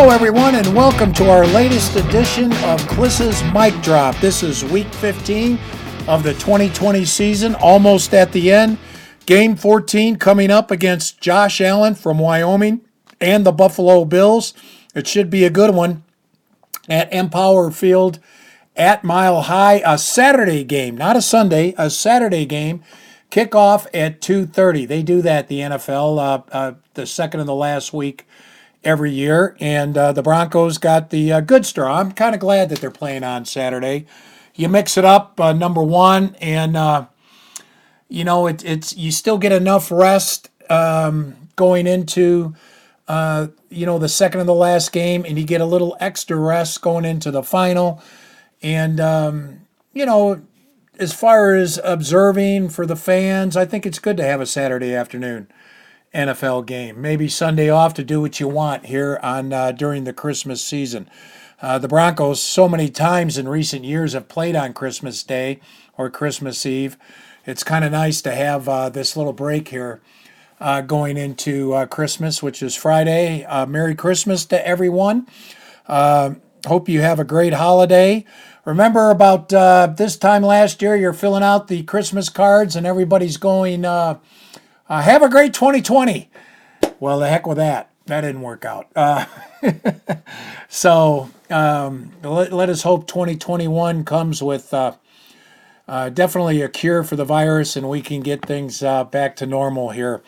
Hello, everyone, and welcome to our latest edition of Klis's Mic Drop. This is week 15 of the 2020 season, almost at the end. Game 14 coming up against Josh Allen from Wyoming and the Buffalo Bills. It should be a good one at Empower Field at Mile High. A Saturday game, not a Sunday, a Saturday game. Kickoff at 2:30. They do that the NFL uh, uh, the second and the last week every year, and uh, the Broncos got the uh, good straw. I'm kind of glad that they're playing on Saturday. You mix it up, uh, number one, and uh, you know it, it's you still get enough rest um, going into uh, you know the second and the last game, and you get a little extra rest going into the final, and um, you know. As far as observing for the fans, I think it's good to have a Saturday afternoon. NFL game. Maybe Sunday off to do what you want here on uh, during the Christmas season. Uh, the Broncos, so many times in recent years, have played on Christmas Day or Christmas Eve. It's kind of nice to have uh, this little break here uh, going into uh, Christmas, which is Friday. Uh, Merry Christmas to everyone. hope you have a great holiday. Remember about this time last year, you're filling out the Christmas cards and everybody's going uh, have a great 2020. Well, the heck with that. That didn't work out. Uh, so um, let, let, us hope 2021 comes with uh, uh, definitely a cure for the virus and we can get things uh, back to normal here.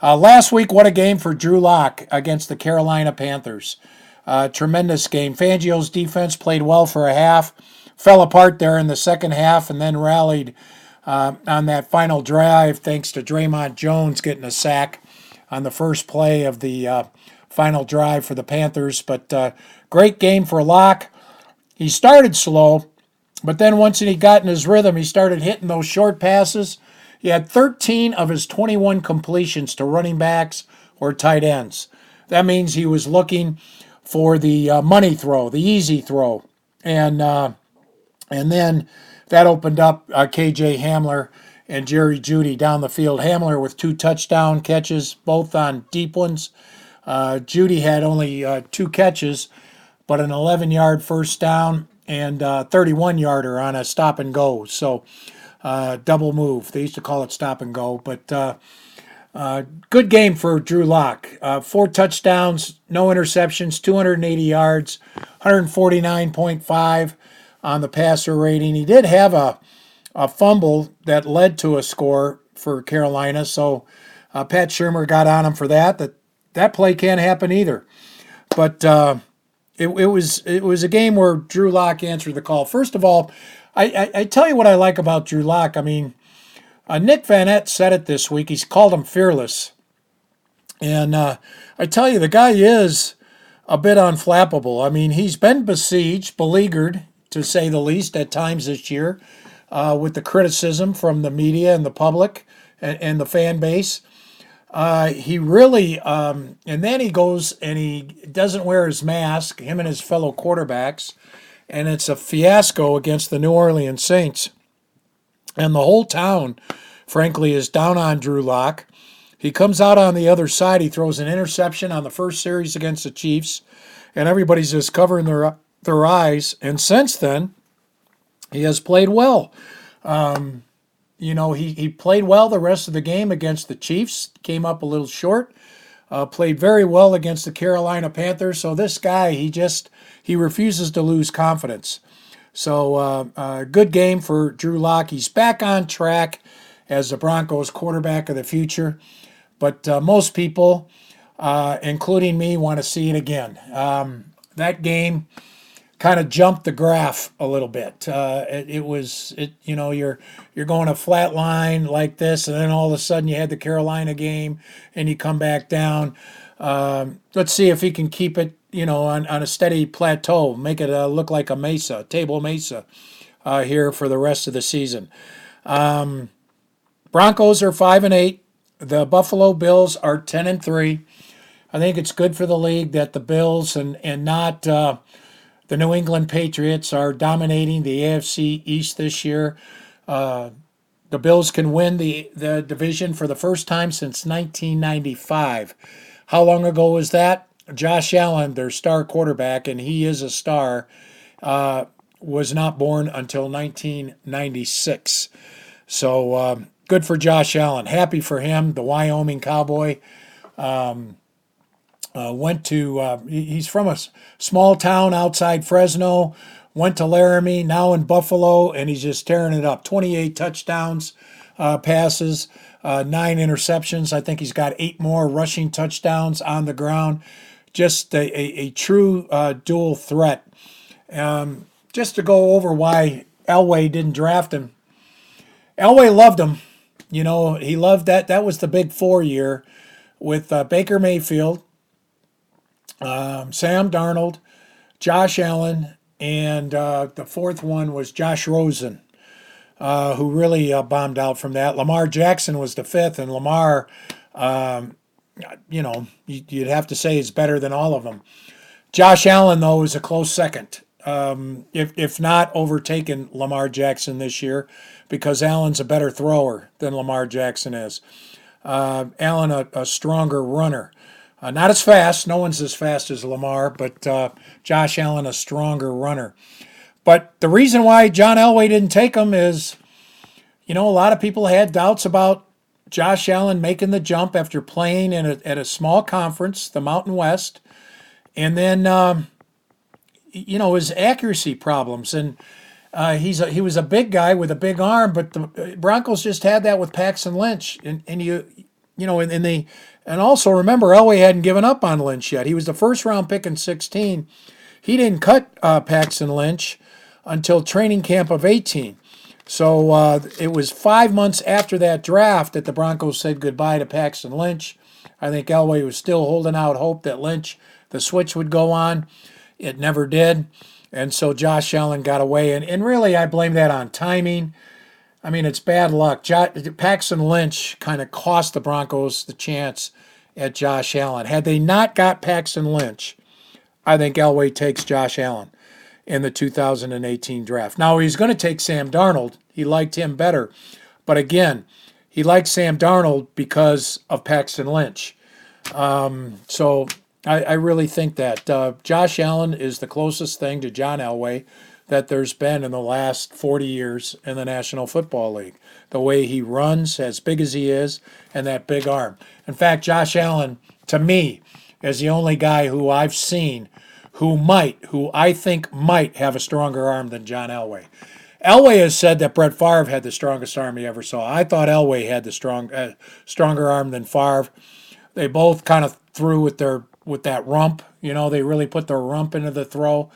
Uh, last week, what a game for Drew Lock against the Carolina Panthers. tremendous game. Fangio's defense played well for a half, fell apart there in the second half, and then rallied uh, on that final drive, thanks to Dre'Mont Jones getting a sack on the first play of the uh, final drive for the Panthers. But uh, great game for Lock. He started slow, but then once he got in his rhythm, he started hitting those short passes. He had 13 of his 21 completions to running backs or tight ends. That means he was looking for the uh, money throw, the easy throw, and uh, and then that opened up uh, KJ Hamler and Jerry Jeudy down the field. Hamler with two touchdown catches, both on deep ones. Uh, Jeudy had only uh, two catches, but an 11 yard first down and 31 yarder on a stop and go. So uh, double move. They used to call it stop and go, but uh, uh, good game for Drew Lock. four touchdowns, no interceptions, 280 yards, 149.5 on the passer rating. He did have a, a fumble that led to a score for Carolina, so uh, Pat Shurmur got on him for that. That that play can't happen either. But uh, it, it was it was a game where Drew Lock answered the call. First of all, I, I, I tell you what I like about Drew Lock. I mean, uh, Nick Vannett said it this week. He's called him fearless, and uh, I tell you, the guy is a bit unflappable. I mean, he's been besieged, beleaguered to say the least, at times this year, uh, with the criticism from the media and the public and, and the fan base. Uh, he really, um, and then he goes and he doesn't wear his mask, him and his fellow quarterbacks, and it's a fiasco against the New Orleans Saints. And the whole town, frankly, is down on Drew Lock. He comes out on the other side. He throws an interception on the first series against the Chiefs, and everybody's just covering their their eyes. And since then, he has played well. Um, you know, he, he played well the rest of the game against the Chiefs, came up a little short, uh, played very well against the Carolina Panthers. So this guy, he just he refuses to lose confidence. So uh, uh, good game for Drew Lock. He's back on track as the Broncos quarterback of the future. But uh, most people, uh, including me, want to see it again. Um, that game kind of jumped the graph a little bit. Uh, it, it, was it you know you're you're going a flat line like this, and then all of a sudden you had the Carolina game, and you come back down. Um, let's see if he can keep it you know on, on a steady plateau, make it uh, look like a mesa, table mesa, uh, here for the rest of the season. Um, Broncos are five and eight. The Buffalo Bills are ten and three. I think it's good for the league that the Bills and and not uh, the New England Patriots are dominating the AFC East this year. Uh, the Bills can win the, the division for the first time since 1995. How long ago was that? Josh Allen, their star quarterback, and he is a star, uh, was not born until 1996. So um, good for Josh Allen. Happy for him, the Wyoming Cowboy. Um, uh, went to, uh, he's from a small town outside Fresno, went to Laramie, now in Buffalo, and he's just tearing it up. 28 touchdowns, uh, passes, uh, nine interceptions. I think he's got eight more rushing touchdowns on the ground. Just a, a, a true uh, dual threat. Um, just to go over why Elway didn't draft him. Elway loved him. You know, he loved that. That was the big four year with uh, Baker Mayfield, um, Sam Darnold, Josh Allen, and uh, the fourth one was Josh Rosen, uh, who really uh, bombed out from that. Lamar Jackson was the fifth, and Lamar, um, you know, you'd have to say is better than all of them. Josh Allen, though, is a close second, um, if, if not overtaken Lamar Jackson this year, because Allen's a better thrower than Lamar Jackson is. Uh, Allen, a, a stronger runner. Uh, not as fast. No one's as fast as Lamar, but uh, Josh Allen, a stronger runner. But the reason why John Elway didn't take him is, you know, a lot of people had doubts about Josh Allen making the jump after playing in a, at a small conference, the Mountain West, and then, um, you know, his accuracy problems. And uh, he's a, he was a big guy with a big arm, but the Broncos just had that with Paxton Lynch, and, and you you know, and, and they and also remember Elway hadn't given up on Lynch yet. He was the first round pick in 16. He didn't cut uh, Paxton Lynch until training camp of 18. So uh, it was five months after that draft that the Broncos said goodbye to Paxton Lynch. I think Elway was still holding out hope that Lynch, the switch would go on. It never did. And so Josh Allen got away. And, and really, I blame that on timing. I mean, it's bad luck. Jo- Paxton Lynch kind of cost the Broncos the chance at Josh Allen. Had they not got Paxton Lynch, I think Elway takes Josh Allen in the 2018 draft. Now, he's going to take Sam Darnold. He liked him better. But again, he liked Sam Darnold because of Paxton Lynch. Um, so I, I, really think that uh, Josh Allen is the closest thing to John Elway that there's been in the last 40 years in the National Football League. The way he runs, as big as he is, and that big arm. In fact, Josh Allen, to me, is the only guy who I've seen who might, who I think might have a stronger arm than John Elway. Elway has said that Brett Favre had the strongest arm he ever saw. I thought Elway had the strong, uh, stronger arm than Favre. They both kind of threw with their with that rump. You know, they really put their rump into the throw,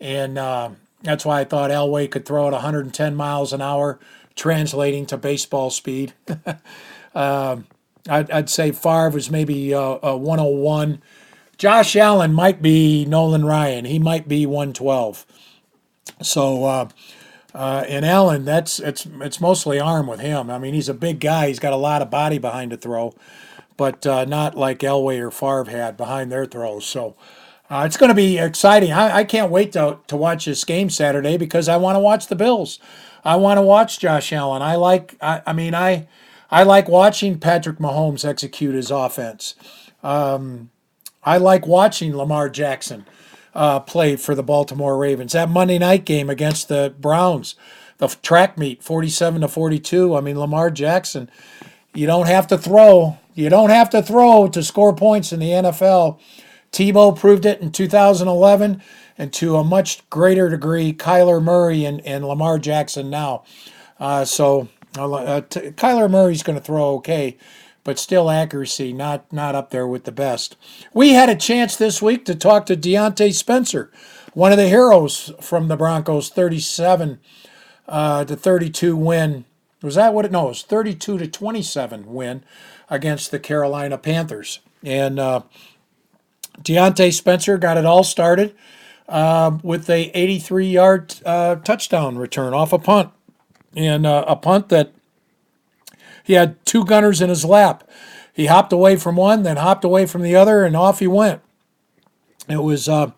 and uh, that's why I thought Elway could throw at 110 miles an hour, translating to baseball speed. uh, I'd, I'd, say Favre was maybe uh, a 101. Josh Allen might be Nolan Ryan. He might be 112. So, uh, uh, and Allen, that's it's it's mostly arm with him. I mean, he's a big guy. He's got a lot of body behind the throw, but uh, not like Elway or Favre had behind their throws. So, uh, it's going to be exciting. I, I can't wait to, to watch this game Saturday because I want to watch the Bills. I want to watch Josh Allen. I like. I, I mean, I I like watching Patrick Mahomes execute his offense. Um, I like watching Lamar Jackson uh, play for the Baltimore Ravens. That Monday night game against the Browns, the track meet, forty-seven to forty-two. I mean, Lamar Jackson. You don't have to throw. You don't have to throw to score points in the NFL. Tebow proved it in 2011, and to a much greater degree, Kyler Murray and, and Lamar Jackson now. Uh, so uh, t- Kyler Murray's going to throw okay, but still accuracy not not up there with the best. We had a chance this week to talk to Diontae Spencer, one of the heroes from the Broncos, 37 uh, to 32 win. Was that what it? No, it was 32 to 27 win against the Carolina Panthers, and Diontae Spencer got it all started uh, with a 83 yard uh, touchdown return off a punt. And uh, a punt that he had two gunners in his lap. He hopped away from one, then hopped away from the other, and off he went. It was uh,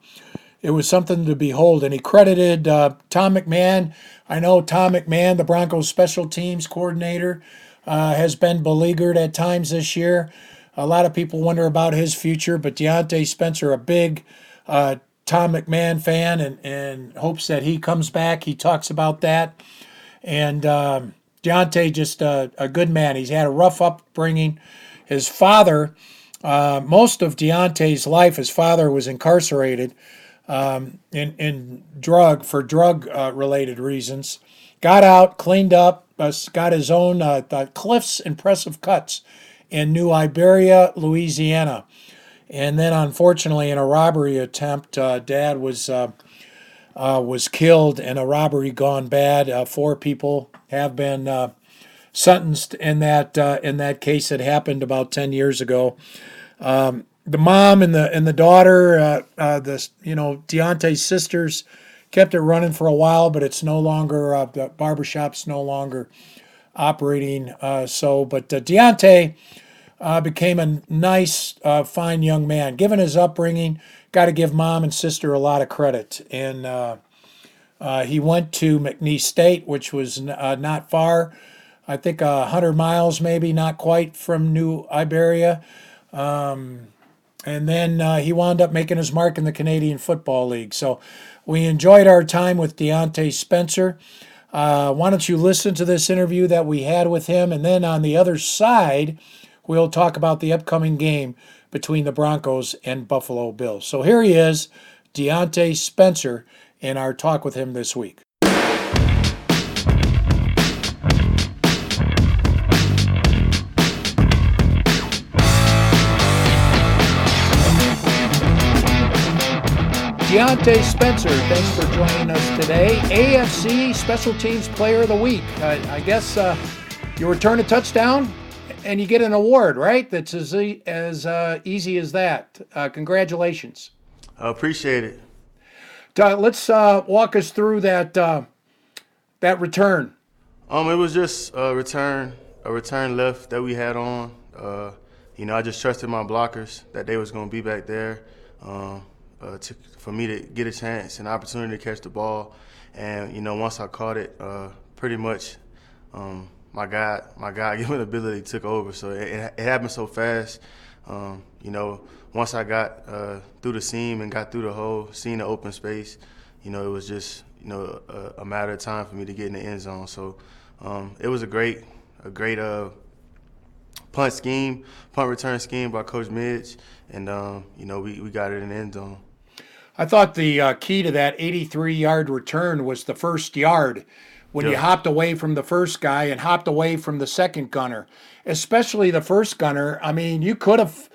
it was something to behold. And he credited uh, Tom McMahon. I know Tom McMahon, the Broncos special teams coordinator, uh, has been beleaguered at times this year. A lot of people wonder about his future, but Diontae Spencer, a big uh, Tom McMahon fan, and, and hopes that he comes back. He talks about that. And um, Diontae, just a, a good man. He's had a rough upbringing. His father, uh, most of Diontae's life, his father was incarcerated um, in, in drug for drug uh, related reasons. Got out, cleaned up, uh, got his own uh, Cliff's Impressive Cuts in New Iberia, Louisiana. And then, unfortunately, in a robbery attempt, uh, Dad was uh, uh, was killed in a robbery gone bad. Uh, four people have been uh, sentenced in that uh, in that case that happened about ten years ago. Um, the mom and the and the daughter, the you know Diontae's sisters, kept it running for a while, but it's no longer the barbershop's no longer operating. so, but Diontae uh, became a nice, uh, fine young man. Given his upbringing, got to give mom and sister a lot of credit. And uh, uh he went to McNeese State, which was uh, not far, I think a hundred miles, maybe not quite from New Iberia. Um, and then uh, he wound up making his mark in the Canadian Football League. So we enjoyed our time with Diontae Spencer. Uh, why don't you listen to this interview that we had with him? And then on the other side, we'll talk about the upcoming game between the Broncos and Buffalo Bills. So here he is, Diontae Spencer, in our talk with him this week. Diontae Spencer, thanks for joining us today. AFC Special Teams Player of the Week. Uh, I guess uh, you return a touchdown and you get an award, right? That's as as uh, easy as that. Uh, congratulations. I appreciate it. Uh, let's uh, walk us through that uh, that return. Um, it was just a return, a return left that we had on. Uh, you know, I just trusted my blockers that they was gonna be back there um, to, for me to get a chance, an opportunity to catch the ball. And you know, once I caught it, pretty much. Um, my God, my God given ability took over. So it, it happened so fast. Um, you know, once I got uh, through the seam and got through the hole, seeing the open space, you know, it was just you know a, a matter of time for me to get in the end zone. So um, it was a great, a great uh, punt scheme, punt return scheme by Coach Midge, and um, you know we, we got it in the end zone. I thought the uh, key to that 83 yard return was the first yard when yeah. you hopped away from the first guy and hopped away from the second gunner, especially the first gunner. I mean, you could have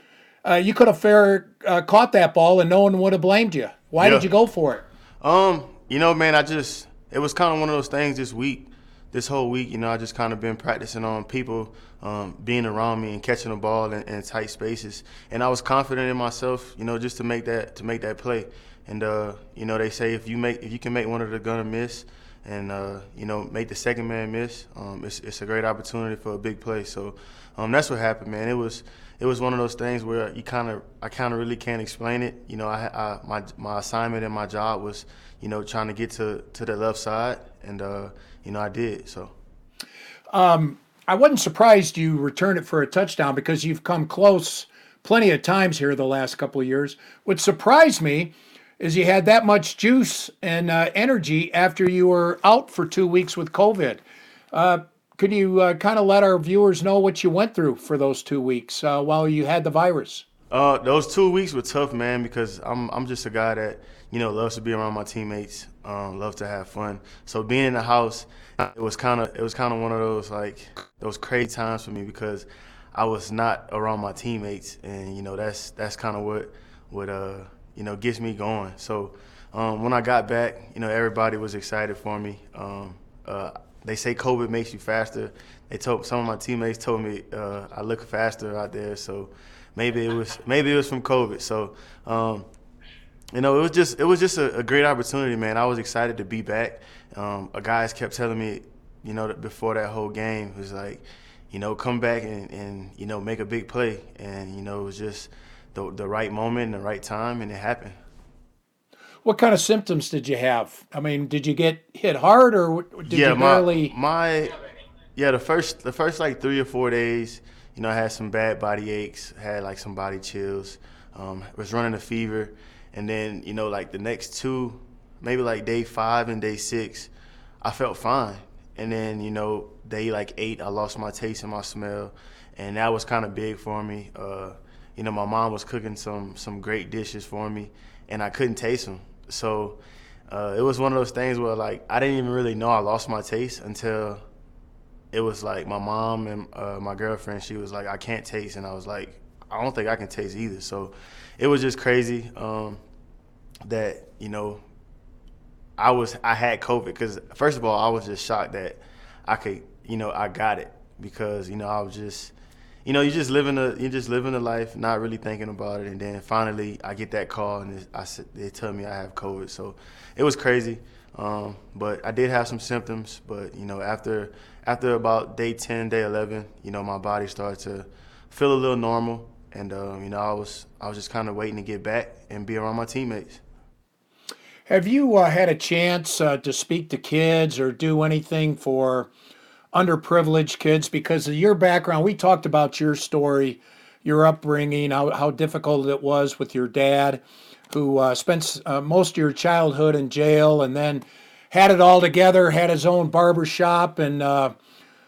uh, you could have fair uh, caught that ball and no one would have blamed you. Why yeah. did you go for it? Um, you know, man, I just it was kind of one of those things this week. This whole week, you know, I just kind of been practicing on people um, being around me and catching the ball in, in, tight spaces, and I was confident in myself, you know, just to make that to make that play. And uh, you know, they say if you make if you can make one of the gunner miss, and uh, you know make the second man miss. Um, it's, it's a great opportunity for a big play. So um, that's what happened, man. It was it was one of those things where you kind of I kind of really can't explain it. You know, I, I, my my assignment and my job was you know trying to get to to the left side, and uh, you know I did. So. Um, I wasn't surprised you returned it for a touchdown because you've come close plenty of times here the last couple of years. What surprised me is you had that much juice and uh, energy after you were out for two weeks with COVID. Uh, could you uh, kind of let our viewers know what you went through for those two weeks uh, while you had the virus? Uh, those two weeks were tough, man, because I'm I'm just a guy that you know loves to be around my teammates, um, loves to have fun. So being in the house, it was kind of it was kind of one of those like those crazy times for me because I was not around my teammates, and you know that's that's kind of what what uh you know, gets me going. So um, when I got back, you know, everybody was excited for me. Um, uh, they say COVID makes you faster. They told some of my teammates told me uh, I look faster out there. So maybe it was maybe it was from COVID. So um, you know, it was just it was just a, a, great opportunity, man. I was excited to be back. Um, a guys kept telling me, you know, before that whole game, was like, you know, come back and, and you know make a big play, and you know it was just the, the right moment and the right time, and it happened. What kind of symptoms did you have? I mean, did you get hit hard, or did yeah, you barely? My, my yeah, the first the first like three or four days, you know, I had some bad body aches, had like some body chills, um, was running a fever, and then you know, like the next two, maybe like day five and day six, I felt fine, and then you know, day like eight, I lost my taste and my smell, and that was kind of big for me. Uh, you know, my mom was cooking some some great dishes for me, and I couldn't taste them, so. Uh, it was one of those things where like I didn't even really know I lost my taste until it was like my mom and uh, my girlfriend. She was like, "I can't taste," and I was like, "I don't think I can taste either." So it was just crazy um, that you know I was I had COVID because first of all I was just shocked that I could you know I got it because you know I was just you know, you're just living a you're just living a life, not really thinking about it, and then finally I get that call and I they tell me I have COVID. So it was crazy, um, but I did have some symptoms. But you know, after after about day 10, day 11, you know, my body started to feel a little normal, and um, you know, I was I was just kind of waiting to get back and be around my teammates. Have you uh, had a chance uh, to speak to kids or do anything for? Underprivileged kids because of your background. We talked about your story, your upbringing, how, how difficult it was with your dad, who uh, spent uh, most of your childhood in jail and then had it all together, had his own barber shop, and uh,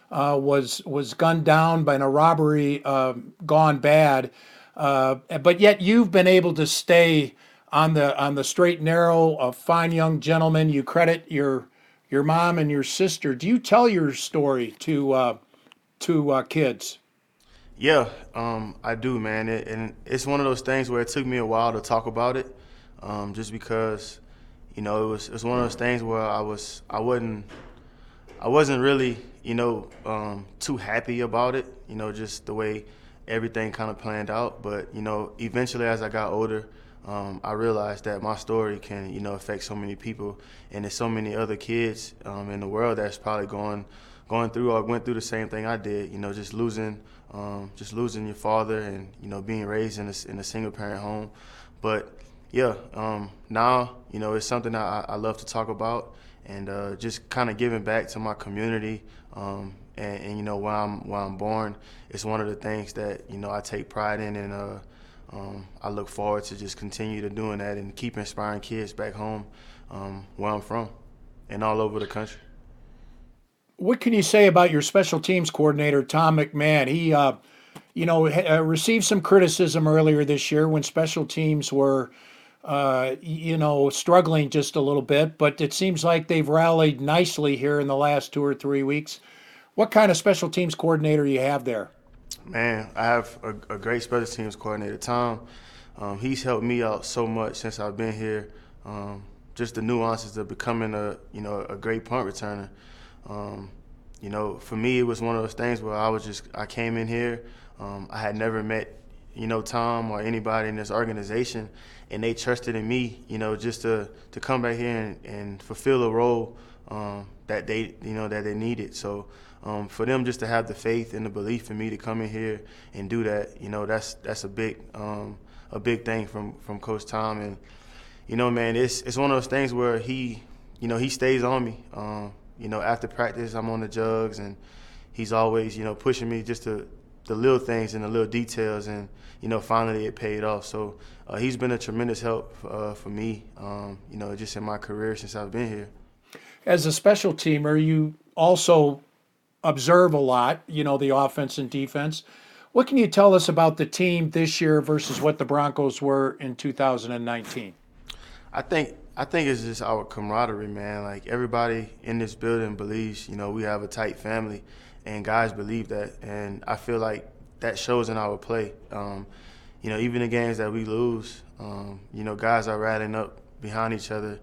uh was was gunned down by a robbery uh, gone bad. Uh, but yet you've been able to stay on the on the straight and narrow. A fine young gentleman. You credit your your mom and your sister. Do you tell your story to uh, to uh, kids? Yeah, um, I do, man. It, and it's one of those things where it took me a while to talk about it, um, just because, you know, it was it was one of those things where I was I wasn't I wasn't really you know um, too happy about it. You know, just the way everything kind of planned out. But you know, eventually as I got older, um, I realized that my story can, you know, affect so many people, and there's so many other kids um, in the world that's probably going, going through or went through the same thing I did. You know, just losing, um, just losing your father, and you know, being raised in a, in a single parent home. But yeah, um, now you know, it's something I, I love to talk about, and uh, just kind of giving back to my community. Um, and, and, you know, where I'm where I'm born, it's one of the things that you know I take pride in, and uh, um, I look forward to just continue to doing that and keep inspiring kids back home um, where I'm from and all over the country. What can you say about your special teams coordinator, Tom McMahon? He, uh, you know, uh, received some criticism earlier this year when special teams were, uh, you know, struggling just a little bit, but it seems like they've rallied nicely here in the last two or three weeks. What kind of special teams coordinator you have there? Man, I have a, a great special teams coordinator, Tom. Um, he's helped me out so much since I've been here. Um, just the nuances of becoming a you know a great punt returner. Um, you know, for me, it was one of those things where I was just I came in here. Um, I had never met you know Tom or anybody in this organization, and they trusted in me. You know, just to to come back here and, and fulfill a role um, that they you know that they needed. So um, for them just to have the faith and the belief in me to come in here and do that, you know, that's that's a big um, a big thing from from Coach Tom. And you know, man, it's it's one of those things where he, you know, he stays on me. Um, you know, after practice, I'm on the jugs, and he's always you know pushing me just to the little things and the little details, and you know, finally it paid off. So uh, he's been a tremendous help uh, for me, um, you know, just in my career since I've been here. As a special teamer, you also observe a lot, you know, the offense and defense. What can you tell us about the team this year versus what the Broncos were in 2019? I think I think it's just our camaraderie, man. Like everybody in this building believes, you know, we have a tight family, and guys believe that, and I feel like that shows in our play. Um, you know, even the games that we lose, um, you know, guys are rallying up behind each other,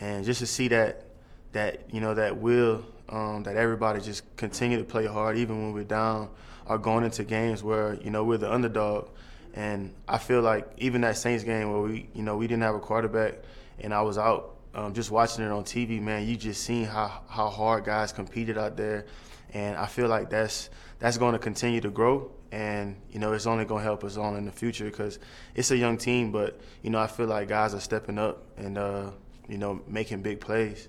and just to see that, that you know, that will um, that everybody just continue to play hard, even when we're down, or going into games where you know we're the underdog. And I feel like even that Saints game where we, you know, we didn't have a quarterback, and I was out um, just watching it on TV. Man, you just seen how how hard guys competed out there, and I feel like that's that's going to continue to grow. And you know, it's only going to help us on in the future because it's a young team. But you know, I feel like guys are stepping up and uh, you know making big plays.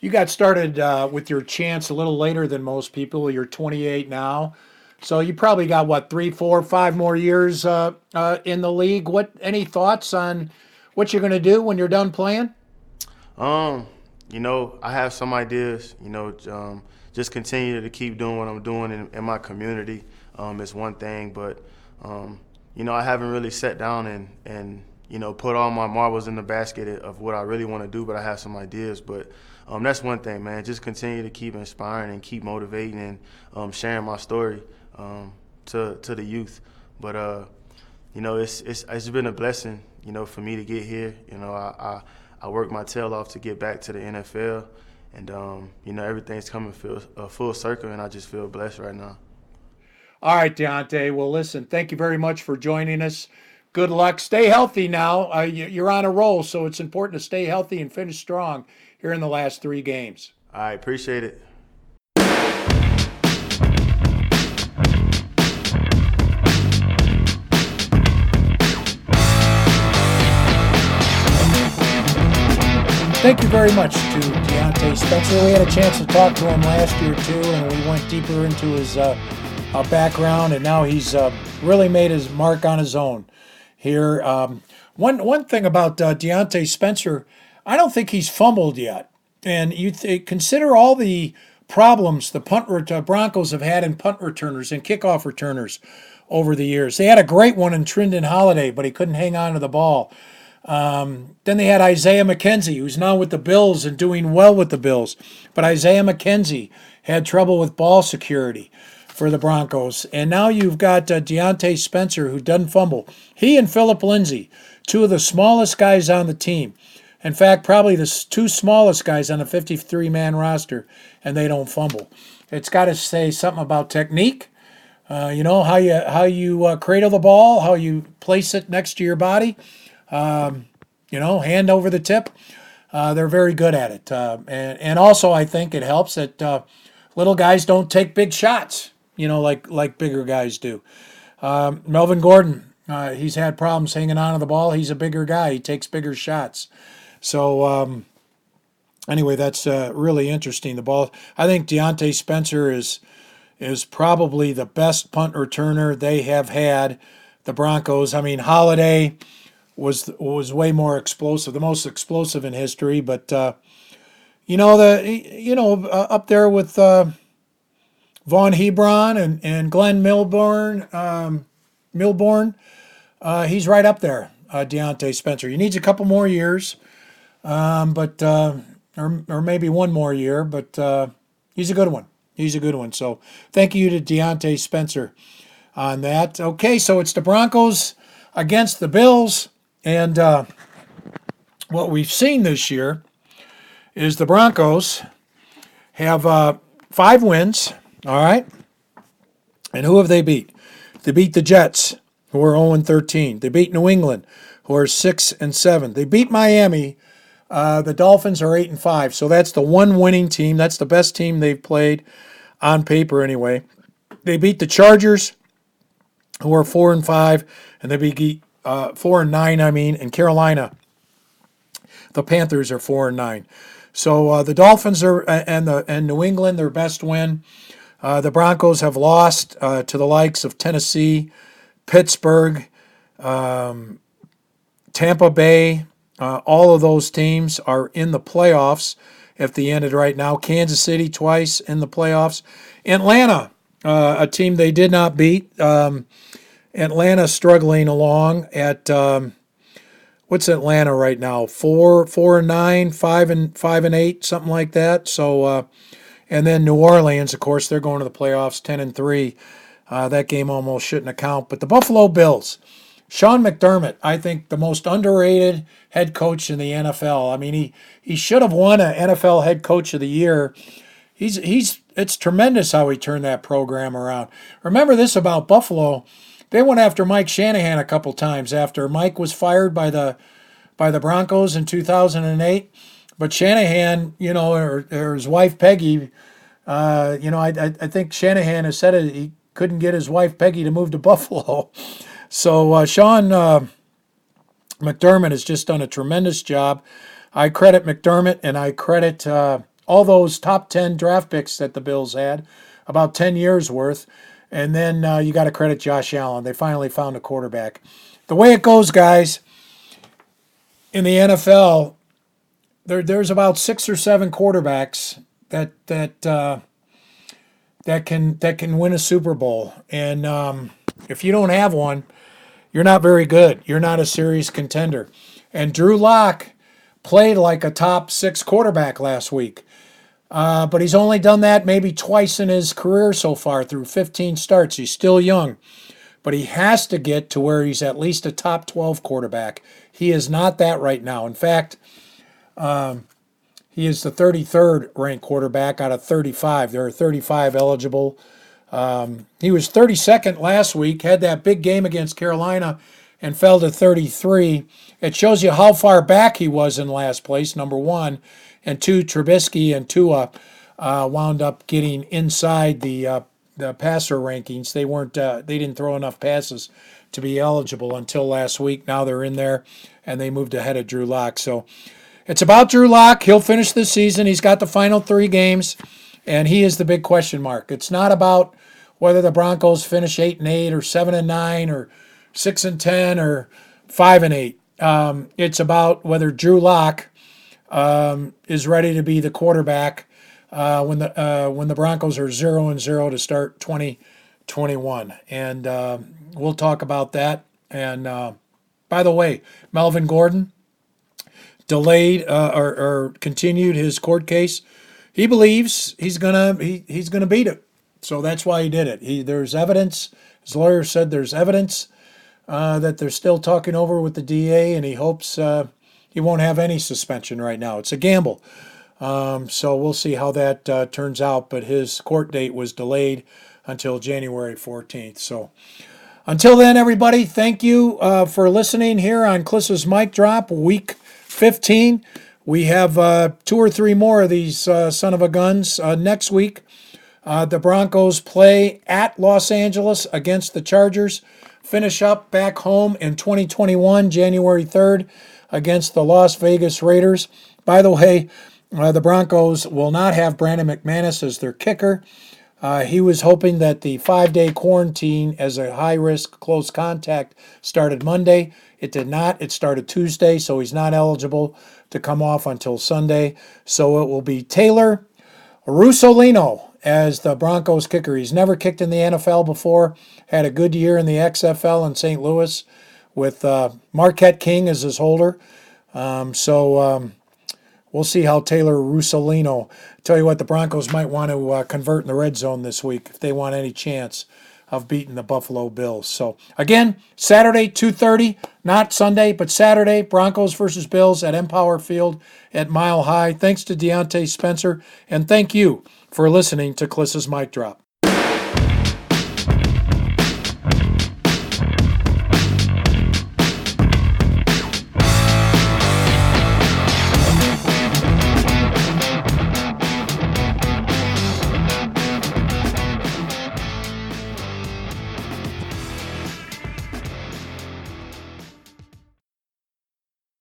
You got started uh, with your chance a little later than most people. You're 28 now. So you probably got what three, four, five more years uh, uh, in the league. What any thoughts on what you're going to do when you're done playing? Um, you know, I have some ideas. You know, um, just continue to keep doing what I'm doing in, in my community. Um, is one thing, but um, you know, I haven't really sat down and and you know put all my marbles in the basket of what I really want to do. But I have some ideas. But um, that's one thing, man. Just continue to keep inspiring and keep motivating and um, sharing my story um, to to the youth. But uh, you know, it's it's it's been a blessing, you know, for me to get here. You know, I I, I worked my tail off to get back to the NFL, and um, you know, everything's coming full uh, full circle, and I just feel blessed right now. All right, Diontae. Well, listen, thank you very much for joining us. Good luck. Stay healthy now. Uh, you're on a roll, so it's important to stay healthy and finish strong here in the last three games. I appreciate it. Thank you very much to Diontae Spencer. We had a chance to talk to him last year too, and we went deeper into his uh, uh, background, and now he's uh, really made his mark on his own here. Um, one one thing about uh, Diontae Spencer, I don't think he's fumbled yet, and you th- consider all the problems the punt uh, Broncos have had in punt returners and kickoff returners over the years. They had a great one in Trindon Holliday, but he couldn't hang on to the ball. Um, then they had Isaiah McKenzie, who's now with the Bills and doing well with the Bills. But Isaiah McKenzie had trouble with ball security for the Broncos. And now you've got uh, Diontae Spencer, who doesn't fumble. He and Philip Lindsay, two of the smallest guys on the team. In fact, probably the two smallest guys on a 53 man roster, and they don't fumble. It's got to say something about technique. Uh, you know how you how you uh, cradle the ball, how you place it next to your body, um, you know, hand over the tip. Uh, they're very good at it. Uh, and, and also, I think it helps that uh, little guys don't take big shots, you know, like, like bigger guys do. Um, Melvin Gordon, uh, he's had problems hanging on to the ball. He's a bigger guy, he takes bigger shots. So, um, anyway, that's uh, really interesting. The ball, I think Diontae Spencer is is probably the best punt returner they have had. The Broncos. I mean, Holliday was was way more explosive, the most explosive in history. But uh, you know the you know uh, up there with uh, Vaughn Hebron and and Glyn Milburn, um, Milburn, uh, he's right up there. Uh, Diontae Spencer. He needs a couple more years, um, but uh, or or maybe one more year. But he's a good one. He's a good one. So thank you to Diontae Spencer on that. Okay, so it's the Broncos against the Bills. And uh, what we've seen this year is the Broncos have uh, five wins, all right? And who have they beat? They beat the Jets, who are 0 13. They beat New England, who are 6 and 7. They beat Miami. Uh, the Dolphins are 8 and 5. So that's the one winning team. That's the best team they've played on paper, anyway. They beat the Chargers, who are 4 and 5. And they beat uh, four and nine. I mean, in Carolina, the Panthers are four and nine. So uh, the Dolphins are and the and New England their best win. Uh, the Broncos have lost uh, to the likes of Tennessee, Pittsburgh, um, Tampa Bay. Uh, all of those teams are in the playoffs. If they ended right now, Kansas City twice in the playoffs. Atlanta, uh, a team they did not beat. Um, Atlanta struggling along at um, what's Atlanta right now? Four, four and nine, five and five and eight, something like that. So, uh, and then New Orleans, of course, they're going to the playoffs, ten and three. Uh, that game almost shouldn't account. But the Buffalo Bills, Sean McDermott, I think the most underrated head coach in the NFL. I mean, he he should have won an NFL Head Coach of the Year. He's he's it's tremendous how he turned that program around. Remember this about Buffalo they went after Mike Shanahan a couple times after Mike was fired by the by the Broncos in 2008. But Shanahan, you know, or, or his wife Peggy, uh, you know, I, I, I think Shanahan has said it. He couldn't get his wife Peggy to move to Buffalo. So uh, Sean uh, McDermott has just done a tremendous job. I credit McDermott and I credit uh, all those top 10 draft picks that the Bills had, about 10 years worth. And then uh, you got to credit Josh Allen. They finally found a quarterback. The way it goes, guys, in the NFL, there, there's about six or seven quarterbacks that that uh, that can that can win a Super Bowl. And um, if you don't have one, you're not very good. You're not a serious contender. And Drew Lock played like a top six quarterback last week. Uh, but he's only done that maybe twice in his career so far through 15 starts. He's still young, but he has to get to where he's at least a top 12 quarterback. He is not that right now. In fact, um, he is the 33rd ranked quarterback out of 35. There are 35 eligible. Um, he was 32nd last week, had that big game against Carolina, and fell to 33. It shows you how far back he was in last place, number one. And two, Trubisky and Tua uh, wound up getting inside the uh, the passer rankings. They weren't uh, they didn't throw enough passes to be eligible until last week. Now they're in there, and they moved ahead of Drew Lock. So it's about Drew Lock. He'll finish the season. He's got the final three games, and he is the big question mark. It's not about whether the Broncos finish eight and eight or seven and nine or six and ten or five and eight. Um, it's about whether Drew Lock um, is ready to be the quarterback uh, when the uh, when the Broncos are zero and zero to start 2021, and uh, we'll talk about that. And uh, by the way, Melvin Gordon delayed uh, or, or continued his court case. He believes he's gonna he, he's gonna beat it, so that's why he did it. He there's evidence. His lawyer said there's evidence uh, that they're still talking over with the DA, and he hopes he won't have any suspension right now. It's a gamble. Um, so we'll see how that uh, turns out. But his court date was delayed until January 14th. So until then, everybody, thank you uh, for listening here on Klis's Mic Drop, week 15. We have uh, two or three more of these uh, son of a guns uh, next week. Uh, the Broncos play at Los Angeles against the Chargers. Finish up back home in 2021, January 3rd against the Las Vegas Raiders. By the way, uh, the Broncos will not have Brandon McManus as their kicker. Uh, he was hoping that the five day quarantine as a high risk close contact started Monday. It did not. It started Tuesday, so he's not eligible to come off until Sunday. So it will be Taylor Russolino as the Broncos kicker. He's never kicked in the NFL before, had a good year in the XFL in St. Louis with uh, Marquette King as his holder. Um, so um, we'll see how Taylor Russolino. Tell you what, the Broncos might want to uh, convert in the red zone this week if they want any chance of beating the Buffalo Bills. So again, Saturday 2:30, not Sunday, but Saturday, Broncos versus Bills at Empower Field at Mile High. Thanks to Diontae Spencer, and thank you for listening to Klis's Mic Drop.